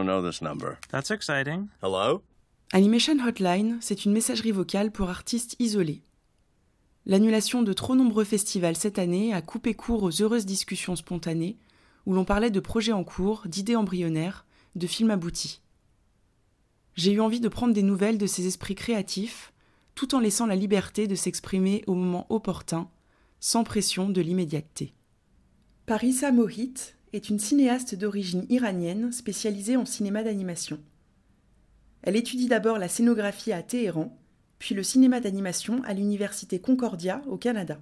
don't know this number. That's exciting. Hello? Animation Hotline, c'est une messagerie vocale pour artistes isolés. L'annulation de trop nombreux festivals cette année a coupé court aux heureuses discussions spontanées où l'on parlait de projets en cours, d'idées embryonnaires, de films aboutis. J'ai eu envie de prendre des nouvelles de ces esprits créatifs, tout en laissant la liberté de s'exprimer au moment opportun, sans pression de l'immédiateté. Parissa Mohit est une cinéaste d'origine iranienne spécialisée en cinéma d'animation. Elle étudie d'abord la scénographie à Téhéran, puis le cinéma d'animation à l'université Concordia au Canada.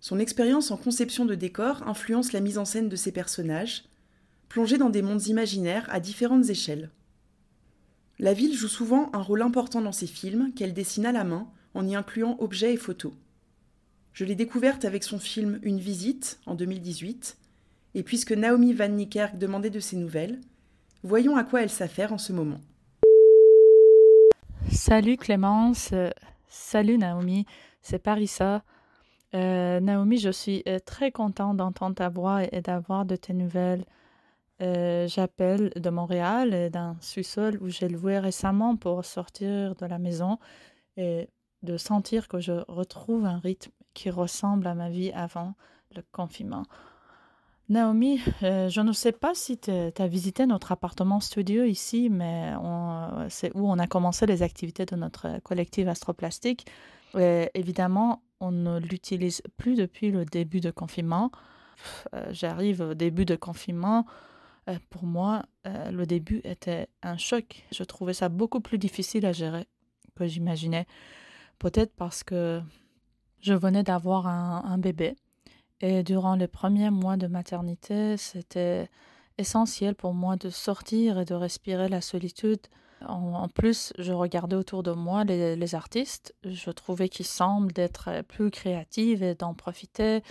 Son expérience en conception de décors influence la mise en scène de ses personnages, plongés dans des mondes imaginaires à différentes échelles. La ville joue souvent un rôle important dans ses films qu'elle dessine à la main en y incluant objets et photos. Je l'ai découverte avec son film Une visite en 2018, et puisque Naomi Van Niekerk demandait de ses nouvelles, voyons à quoi elle s'affaire en ce moment. Salut Clémence, salut Naomi, c'est Parissa. Euh, Naomi, je suis euh, très contente d'entendre ta voix et d'avoir de tes nouvelles. Euh, j'appelle de Montréal, d'un sous-sol où j'ai loué récemment pour sortir de la maison et de sentir que je retrouve un rythme qui ressemble à ma vie avant le confinement. Naomi, je ne sais pas si tu as visité notre appartement studio ici, mais c'est où on a commencé les activités de notre collectif astroplastique. évidemment, on ne l'utilise plus depuis le début de confinement. Euh, j'arrive au début de confinement. Euh, pour moi, euh, le début était un choc. Je trouvais ça beaucoup plus difficile à gérer que j'imaginais. Peut-être parce que je venais d'avoir un, bébé. Et durant les premiers mois de maternité, c'était essentiel pour moi de sortir et de respirer la solitude en, plus, je regardais autour de moi les, artistes. Je trouvais qu'ils semblent d'être plus créatifs et d'en profiter.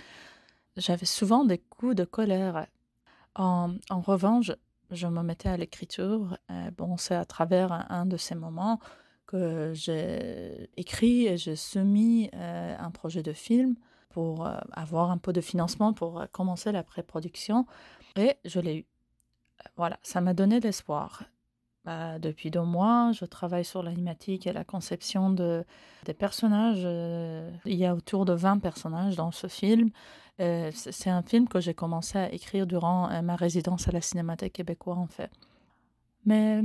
J'avais souvent des coups de colère. En, revanche, je me mettais à l'écriture. Bon, c'est à travers un, de ces moments que j'ai écrit et j'ai soumis euh, un projet de film pour euh, avoir un peu de financement pour commencer la pré-production. Et je l'ai eu. Voilà, ça m'a donné l'espoir. Bah, depuis deux mois, je travaille sur l'animatique et la conception de, des personnages. Euh, il y a autour de 20 personnages dans ce film. Euh, c'est un film que j'ai commencé à écrire durant euh, ma résidence à la Cinémathèque québécoise, en fait. Mais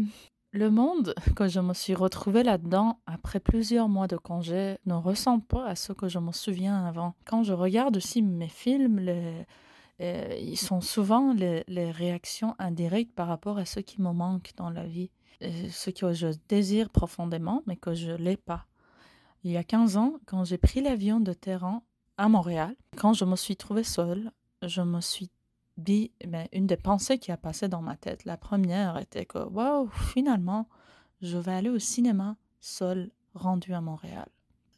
le monde que je me suis retrouvée là-dedans après plusieurs mois de congé ne ressemble pas à ce que je me souviens avant. Quand je regarde aussi mes films, euh, ils sont souvent les, réactions indirectes par rapport à ce qui me manque dans la vie, euh, ce que je désire profondément, mais que je l'ai pas. Il y a 15 ans, quand j'ai pris l'avion de Téhéran à Montréal, quand je me suis trouvée seule, je me suis mais une des pensées qui a passé dans ma tête, la première était que, waouh, finalement, je vais aller au cinéma seule, rendue à Montréal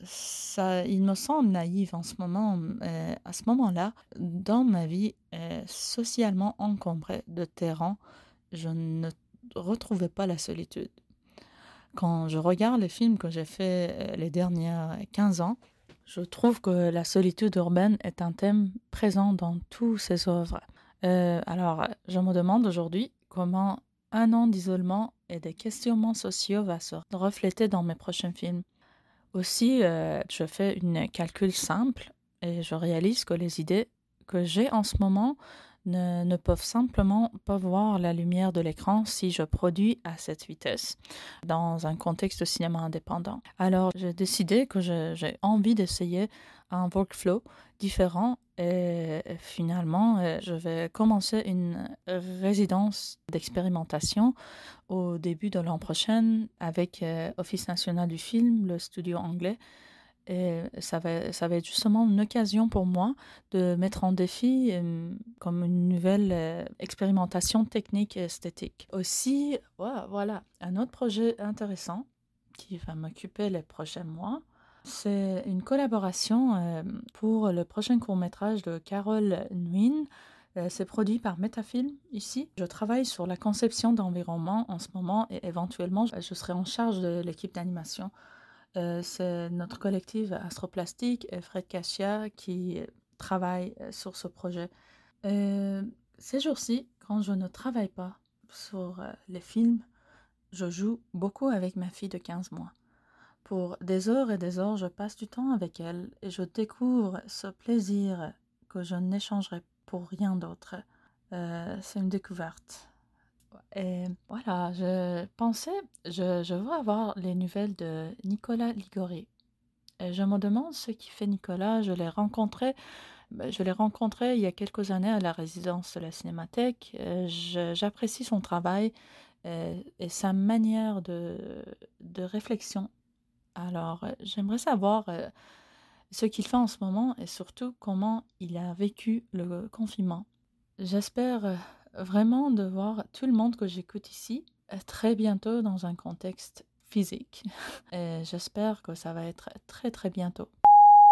ça, il me semble naïf en ce moment, euh, à ce moment-là, dans ma vie euh, socialement encombrée de terrain, je ne retrouvais pas la solitude. Quand je regarde les films que j'ai faits euh, les dernières 15 ans, je trouve que la solitude urbaine est un thème présent dans toutes ces œuvres. Alors, je me demande aujourd'hui comment un an d'isolement et des questionnements sociaux va se refléter dans mes prochains films. Aussi, euh, je fais une calcul simple et je réalise que les idées que j'ai en ce moment ne, peuvent simplement pas voir la lumière de l'écran si je produis à cette vitesse dans un contexte de cinéma indépendant. Alors j'ai décidé que j'ai envie d'essayer un workflow différent et finalement euh, je vais commencer une résidence d'expérimentation au début de l'an prochain avec euh, Office national du film, le studio anglais. Et ça va, être justement une occasion pour moi de mettre en défi euh, comme une nouvelle expérimentation technique et esthétique. Aussi, voilà, un autre projet intéressant qui va m'occuper les prochains mois, c'est une collaboration euh, pour le prochain court-métrage de Carole Nguyen. Euh, c'est produit par Metafilm ici. Je travaille sur la conception d'environnement en ce moment et éventuellement je serai en charge de l'équipe d'animation. Euh, c'est notre collectif Astroplastique et Fred Cassia qui travaille sur ce projet. ces jours-ci, quand je ne travaille pas, sur euh, les films, je joue beaucoup avec ma fille de 15 mois. Pour des heures et des heures, je passe du temps avec elle et je découvre ce plaisir que je n'échangerai pour rien d'autre. Euh, c'est une découverte. Et voilà, je pensais, je, je veux avoir les nouvelles de Nicolas Ligori. Et je me demande ce qui fait Nicolas. Je l'ai rencontré, bah, je l'ai rencontré il y a quelques années à la résidence de la Cinémathèque. Euh, j'apprécie son travail et, et sa manière de, de réflexion. Alors, euh, j'aimerais savoir euh, ce qu'il fait en ce moment et surtout comment il a vécu le confinement. J'espère vraiment de voir tout le monde que j'écoute ici très bientôt dans un contexte physique. Et j'espère que ça va être très très bientôt.